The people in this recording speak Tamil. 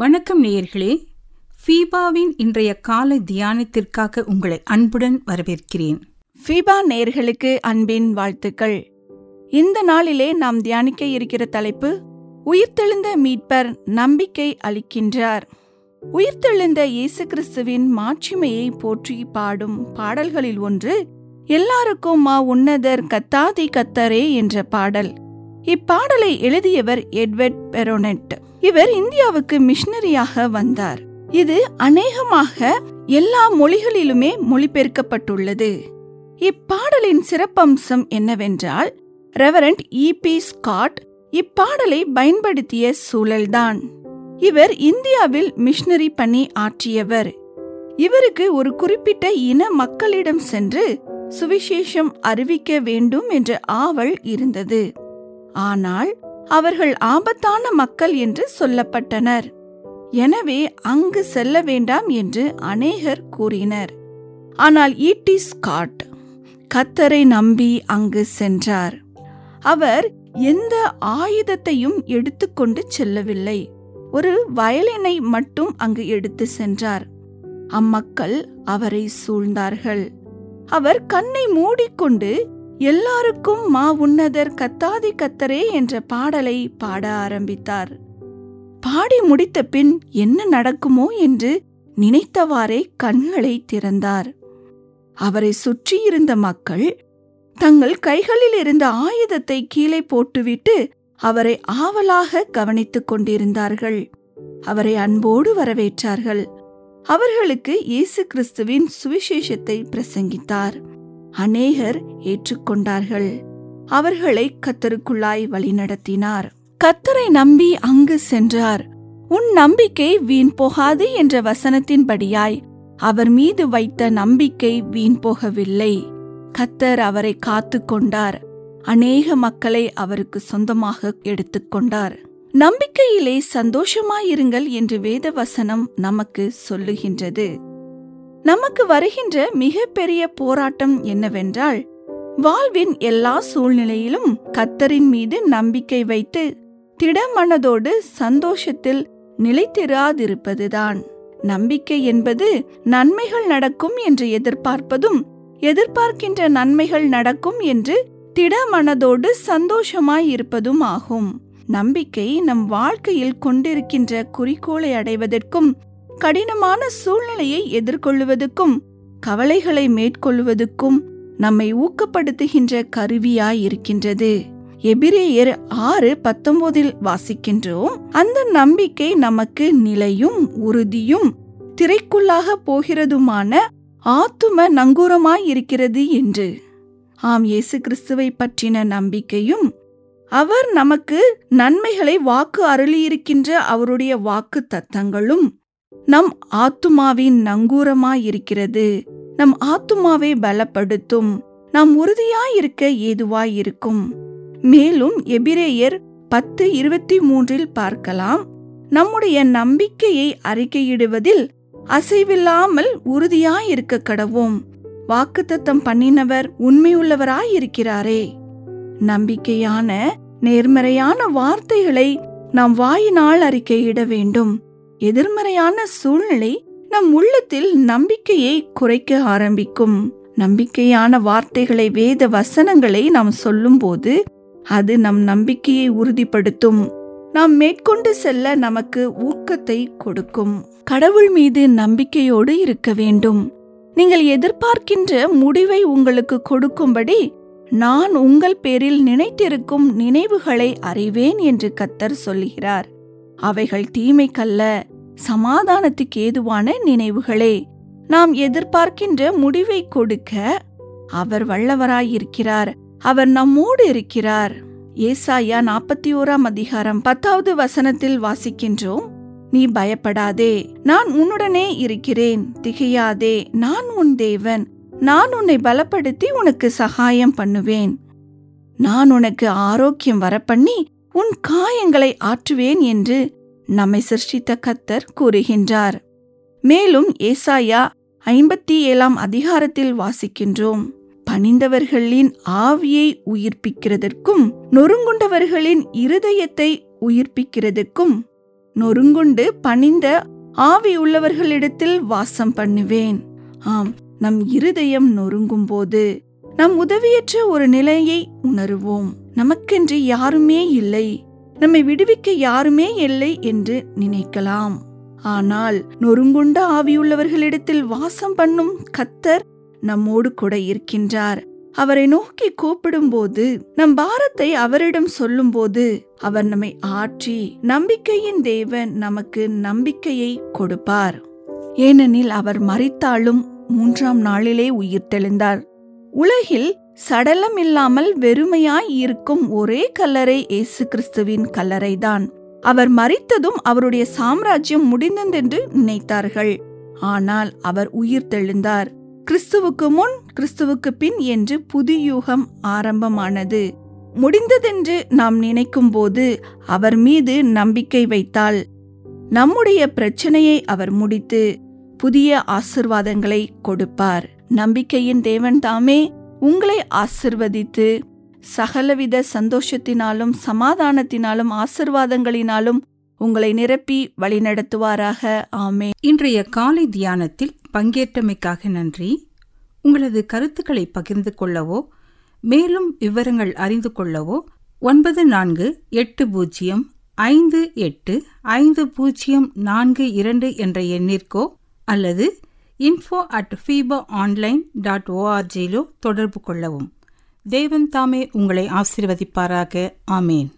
வணக்கம் நேயர்களே. ஃபீபாவின் இன்றைய காலை தியானத்திற்காக உங்களை அன்புடன் வரவேற்கிறேன். ஃபீபா நேர்களுக்கு அன்பின் வாழ்த்துக்கள். இந்த நாளிலே நாம் தியானிக்க இருக்கிற தலைப்பு உயிர்த்தெழுந்த மீட்பர் நம்பிக்கை அளிக்கின்றார். உயிர்த்தெழுந்த இயேசு கிறிஸ்துவின் மாட்சிமையை போற்றி பாடும் பாடல்களில் ஒன்று எல்லாருக்கும் மா உன்னதர் கத்தாதி கத்தரே என்ற பாடல். இப்பாடலை எழுதியவர் எட்வர்ட் பெரோனெட். இவர் இந்தியாவுக்கு மிஷனரியாக வந்தார். இது அநேகமாக எல்லா மொழிகளிலுமே மொழிபெயர்க்கப்பட்டுள்ளது. இப்பாடலின் சிறப்பம்சம் என்னவென்றால் ரெவரண்ட் இபி ஸ்காட் இப்பாடலை பயன்படுத்திய சூழல்தான். இவர் இந்தியாவில் மிஷனரி பணி ஆற்றியவர். இவருக்கு ஒரு குறிப்பிட்ட இன மக்களிடம் சென்று சுவிசேஷம் அறிவிக்க வேண்டும் என்ற ஆவல் இருந்தது. ஆனால் அவர்கள் ஆபத்தான மக்கள் என்று சொல்லப்பட்டனர். எனவே அங்கு செல்ல வேண்டாம் என்று அநேகர் கூறினர். ஆனால் ஈட்டி ஸ்காட் கத்தரை நம்பி அங்கு சென்றார். அவர் எந்த ஆயுதத்தையும் எடுத்துக்கொண்டு செல்லவில்லை. ஒரு வயலினை மட்டும் அங்கு எடுத்து சென்றார். அம்மக்கள் அவரை சூழ்ந்தார்கள். அவர் கண்ணை மூடிக்கொண்டு எல்லாருக்கும் மா உன்னதர் கத்தாதி கத்தரே என்ற பாடலை பாட ஆரம்பித்தார். பாடி முடித்த பின் என்ன நடக்குமோ என்று நினைத்தவாறே கண்களை திறந்தார். அவரை சுற்றியிருந்த மக்கள் தங்கள் கைகளில் இருந்த ஆயுதத்தை கீழே போட்டுவிட்டு அவரை ஆவலாக கவனித்துக் கொண்டிருந்தார்கள். அவரை அன்போடு வரவேற்றார்கள். அவர்களுக்கு இயேசு கிறிஸ்துவின் சுவிசேஷத்தை பிரசங்கித்தார். அநேகர் ஏற்றுக்கொண்டார்கள். அவர்களை கத்தருக்குள்ளாய் வழிநடத்தினார். கத்தரை நம்பி அங்கு சென்றார். உன் நம்பிக்கை வீண் போகாது என்ற வசனத்தின்படியாய் அவர் மீது வைத்த நம்பிக்கை வீண் போகவில்லை. கத்தர் அவரை காத்து கொண்டார் அநேக மக்களை அவருக்கு சொந்தமாக எடுத்துக்கொண்டார். நம்பிக்கையிலே சந்தோஷமாயிருங்கள் என்று வேத வசனம் நமக்கு சொல்லுகின்றது. நமக்கு வருகின்ற மிகப்பெரிய போராட்டம் என்னவென்றால் வாழ்வின் எல்லா சூழ்நிலையிலும் கத்தரின் மீது நம்பிக்கை வைத்து திடமனதோடு சந்தோஷத்தில் நிலைத்திராதிருப்பதுதான். நம்பிக்கை என்பது நன்மைகள் நடக்கும் என்று எதிர்பார்ப்பதும் எதிர்பார்க்கின்ற நன்மைகள் நடக்கும் என்று திடமனதோடு சந்தோஷமாயிருப்பதும் ஆகும். நம்பிக்கை நம் வாழ்க்கையில் கொண்டிருக்கின்ற குறிக்கோளை அடைவதற்கும் கடினமான சூழ்நிலையை எதிர்கொள்வதற்கும் கவலைகளை மேற்கொள்வதற்கும் நம்மை ஊக்கப்படுத்துகின்ற கருவியாய் இருக்கின்றது எபிரேயர் ஆறு பத்தொன்பதில் வாசிக்கின்றோம் அந்த நம்பிக்கை நமக்கு நிலையும் உறுதியும் திரைக்குள்ளாக போகிறதுமான ஆத்தும நங்கூரமாய் இருக்கிறது என்று. ஆம் இயேசு கிறிஸ்துவை பற்றின நம்பிக்கையும் அவர் நமக்கு நன்மைகளை வாக்கு அருளியிருக்கின்ற அவருடைய வாக்கு தத்தங்களும் நம் ஆத்துமாவின் நங்கூரமாயிருக்கிறது. நம் ஆத்துமாவை பலப்படுத்தும். நாம் உறுதியாயிருக்க ஏதுவாயிருக்கும். மேலும் எபிரேயர் பத்து இருபத்தி மூன்றில் பார்க்கலாம். நம்முடைய நம்பிக்கையை அறிக்கையிடுவதில் அசைவில்லாமல் உறுதியாயிருக்க கடவோம். வாக்குத்தத்தம் பண்ணினவர் உண்மையுள்ளவராயிருக்கிறாரே. நம்பிக்கையான நேர்மறையான வார்த்தைகளை நாம் வாயினால் அறிக்கையிட வேண்டும். எதிர்மறையான சூழ்நிலை நம் உள்ளத்தில் நம்பிக்கையை குறைக்க ஆரம்பிக்கும். நம்பிக்கையான வார்த்தைகளை வேத வசனங்களை நாம் சொல்லும்போது அது நம் நம்பிக்கையை உறுதிப்படுத்தும். நாம் மேற்கொண்டு செல்ல நமக்கு ஊக்கத்தை கொடுக்கும். கடவுள் மீது நம்பிக்கையோடு இருக்க வேண்டும். நீங்கள் எதிர்பார்க்கின்ற முடிவை உங்களுக்கு கொடுக்கும்படி நான் உங்கள் பேரில் நினைத்திருக்கும் நினைவுகளை அறிவேன் என்று கத்தர் சொல்லுகிறார். அவைகள் தீமைக்கல்ல. சமாதானத்துக்கு ஏதுவான நினைவுகளே. நாம் எதிர்பார்க்கின்ற முடிவை கொடுக்க அவர் வல்லவராயிருக்கிறார். அவர் நம்மோடு இருக்கிறார். ஏசாயா நாற்பத்தி ஓராம் அதிகாரம் பத்தாவது வசனத்தில் வாசிக்கின்றோம். நீ பயப்படாதே நான் உன்னுடனே இருக்கிறேன். திகையாதே நான் உன் தேவன். நான் உன்னை பலப்படுத்தி உனக்கு சகாயம் பண்ணுவேன். நான் உனக்கு ஆரோக்கியம் வரப்பண்ணி உன் காயங்களை ஆற்றுவேன் என்று நம்மை சிருஷ்டித்த கத்தர் கூறுகின்றார். மேலும் ஏசாயா ஐம்பத்தி ஏழாம் அதிகாரத்தில் வாசிக்கின்றோம் பணிந்தவர்களின் ஆவியை உயிர்ப்பிக்கிறதற்கும் நொறுங்குண்டவர்களின் இருதயத்தை உயிர்ப்பிக்கிறதற்கும் நொறுங்குண்டு பணிந்த ஆவியுள்ளவர்களிடத்தில் வாசம் பண்ணுவேன். ஆம் நம் இருதயம் நொறுங்கும் போது நம் உதவியற்ற ஒரு நிலையை உணருவோம். நமக்கென்று யாருமே இல்லை. நம்மை விடுவிக்க யாருமே இல்லை என்று நினைக்கலாம். ஆனால் நொறுங்குண்ட ஆவியுள்ளவர்களிடத்தில் வாசம் பண்ணும் கத்தர் நம்மோடு கூட இருக்கின்றார். அவரை நோக்கி கூப்பிடும்போது நம் பாரத்தை அவரிடம் சொல்லும்போது அவர் நம்மை ஆற்றி நம்பிக்கையின் தேவன் நமக்கு நம்பிக்கையை கொடுப்பார். ஏனெனில் அவர் மறித்தாலும் மூன்றாம் நாளிலே உயிர்த்தெழுந்தார் உலகில் சடலம் இல்லாமல் வெறுமையாய் இருக்கும் ஒரே கல்லறை இயேசு கிறிஸ்துவின் கல்லறைதான். அவர் மறித்ததும் அவருடைய சாம்ராஜ்யம் முடிந்ததென்று நினைத்தார்கள். ஆனால் அவர் உயிர் தெழுந்தார். கிறிஸ்துவுக்கு முன் கிறிஸ்துவுக்கு பின் என்று புதியூகம் ஆரம்பமானது. முடிந்ததென்று நாம் நினைக்கும் போது அவர் மீது நம்பிக்கை வைத்தால் நம்முடைய பிரச்சனையை அவர் முடித்து புதிய ஆசிர்வாதங்களை கொடுப்பார். நம்பிக்கையின் தேவன் தாமே. உங்களை ஆசிர்வதித்து சகலவித சந்தோஷத்தினாலும் சமாதானத்தினாலும் ஆசிர்வாதங்களினாலும் உங்களை நிரப்பி வழிநடத்துவாராக. ஆமே இன்றைய காலை தியானத்தில் பங்கேற்றமைக்காக நன்றி. உங்களது கருத்துக்களை பகிர்ந்து கொள்ளவோ மேலும் விவரங்கள் அறிந்து கொள்ளவோ ஒன்பது நான்கு எட்டு பூஜ்ஜியம் ஐந்து எட்டு ஐந்து பூஜ்ஜியம் நான்கு இரண்டு என்ற எண்ணிற்கோ அல்லது info at FEBA online dot ஓஆர்ஜியிலோ தொடர்பு கொள்ளவும். தேவன் தாமே உங்களை ஆசீர்வதிப்பாராக. ஆமேன்.